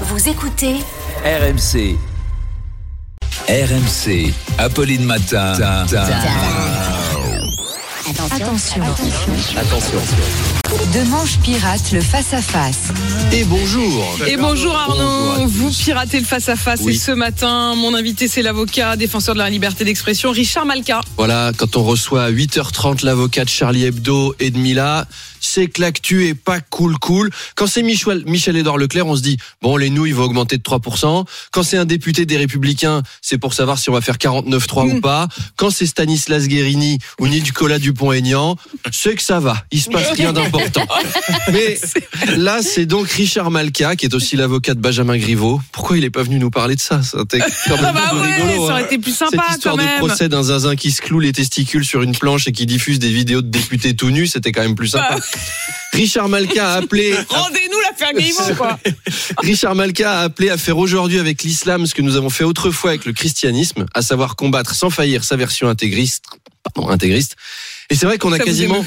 Vous écoutez RMC. RMC. Apolline Matin. Attention. Attention. De Manche Pirate, le face-à-face. Et bonjour. Et bonjour Arnaud, Bonjour vous piratez le face-à-face Oui. et ce matin, mon invité c'est l'avocat, défenseur de la liberté d'expression, Richard Malka. Voilà, quand on reçoit à 8h30 l'avocat de Charlie Hebdo et de Mila, c'est que l'actu est pas cool cool. Quand c'est Michel, Michel-Édouard Leclerc, on se dit, bon, les nouilles vont augmenter de 3%. Quand c'est un député des Républicains, c'est pour savoir si on va faire 49-3 ou pas. Quand c'est Stanislas Guérini ou Nicolas Dupont-Aignan, c'est que ça va. Il se passe rien d'important. Mais là, c'est donc Richard Malka, qui est aussi l'avocat de Benjamin Griveaux. Pourquoi il est pas venu nous parler de ça? C'était quand même Ah bah ouais, rigolo, ça aurait hein. été plus sympa Cette histoire quand de procès d'un zinzin qui se cloue les testicules sur une planche et qui diffuse des vidéos de députés tout nus, c'était quand même plus sympa. Richard Malka a appelé, Rendez-nous l'affaire quoi. Richard Malka a appelé à faire aujourd'hui avec l'islam ce que nous avons fait autrefois avec le christianisme, à savoir combattre sans faillir sa version intégriste. Pardon, intégriste. Et c'est vrai qu'on a quasiment,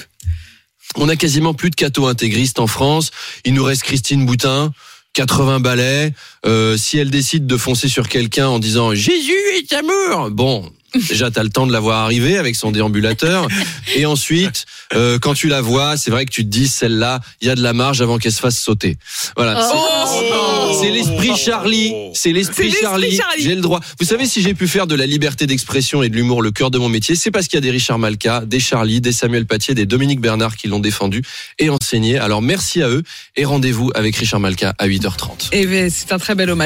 on a quasiment plus de cathos intégristes en France. Il nous reste Christine Boutin. 80 balais. Euh, si elle décide de foncer sur quelqu'un en disant Jésus est amour, bon, déjà t'as le temps de la voir arriver avec son déambulateur. Et ensuite, euh, quand tu la vois, c'est vrai que tu te dis celle-là, il y a de la marge avant qu'elle se fasse sauter. Voilà. c'est- Oh c'est l'esprit Charlie. C'est l'esprit C'est l'esprit Charlie. Charlie. J'ai le droit. Vous savez, si j'ai pu faire de la liberté d'expression et de l'humour le cœur de mon métier, c'est parce qu'il y a des Richard Malka, des Charlie, des Samuel Paty, des Dominique Bernard qui l'ont défendu et enseigné. Alors merci à eux et rendez-vous avec Richard Malka à 8h30. Et ben, c'est un très bel hommage.